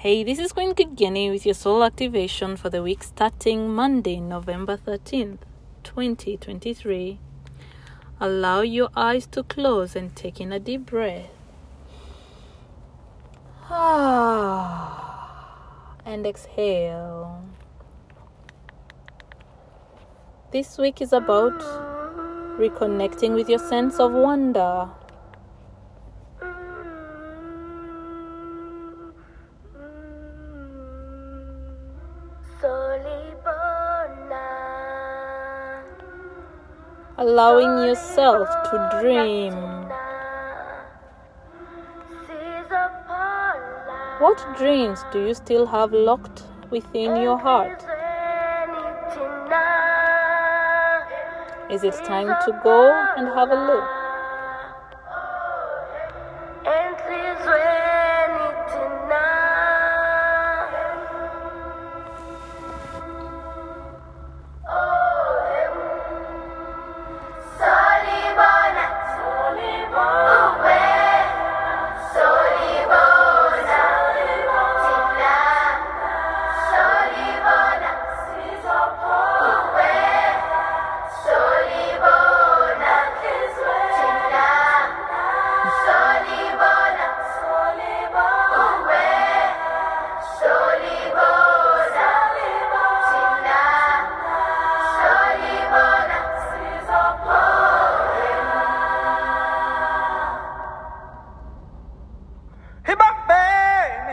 Hey, this is Queen Kigeni with your soul activation for the week starting Monday, November 13th, 2023. Allow your eyes to close and take in a deep breath. Ah, and exhale. This week is about reconnecting with your sense of wonder. Allowing yourself to dream. What dreams do you still have locked within your heart? Is it time to go and have a look?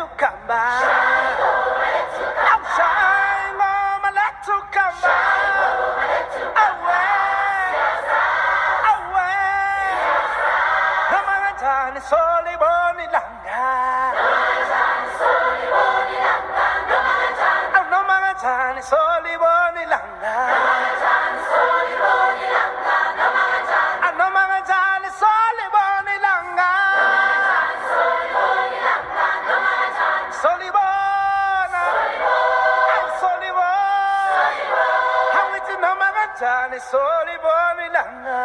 to come by. Now shine, my let to come by. Away, away. Namangatani soli boni langa. Oh, namangatani soli boni langa. Kanjani solibona ilanga.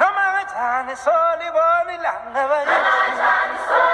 Noma kanjani solibona ilanga bakithi. Sobona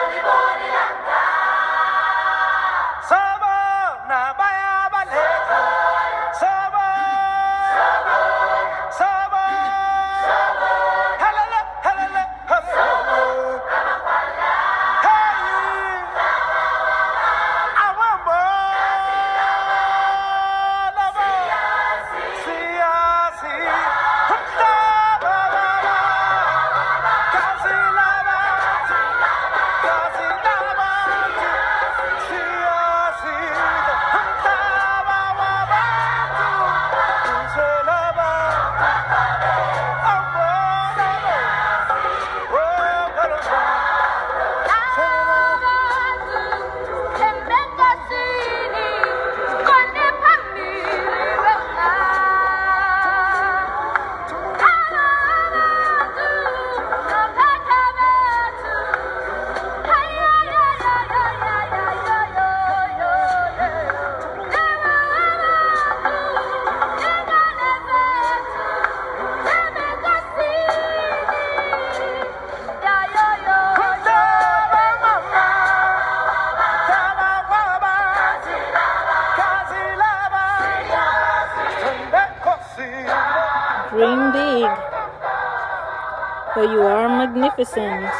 for you are magnificent.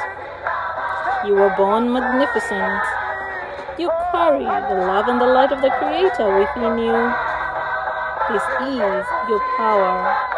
You were born magnificent. You carry the love and the light of the Creator within you. This is your power.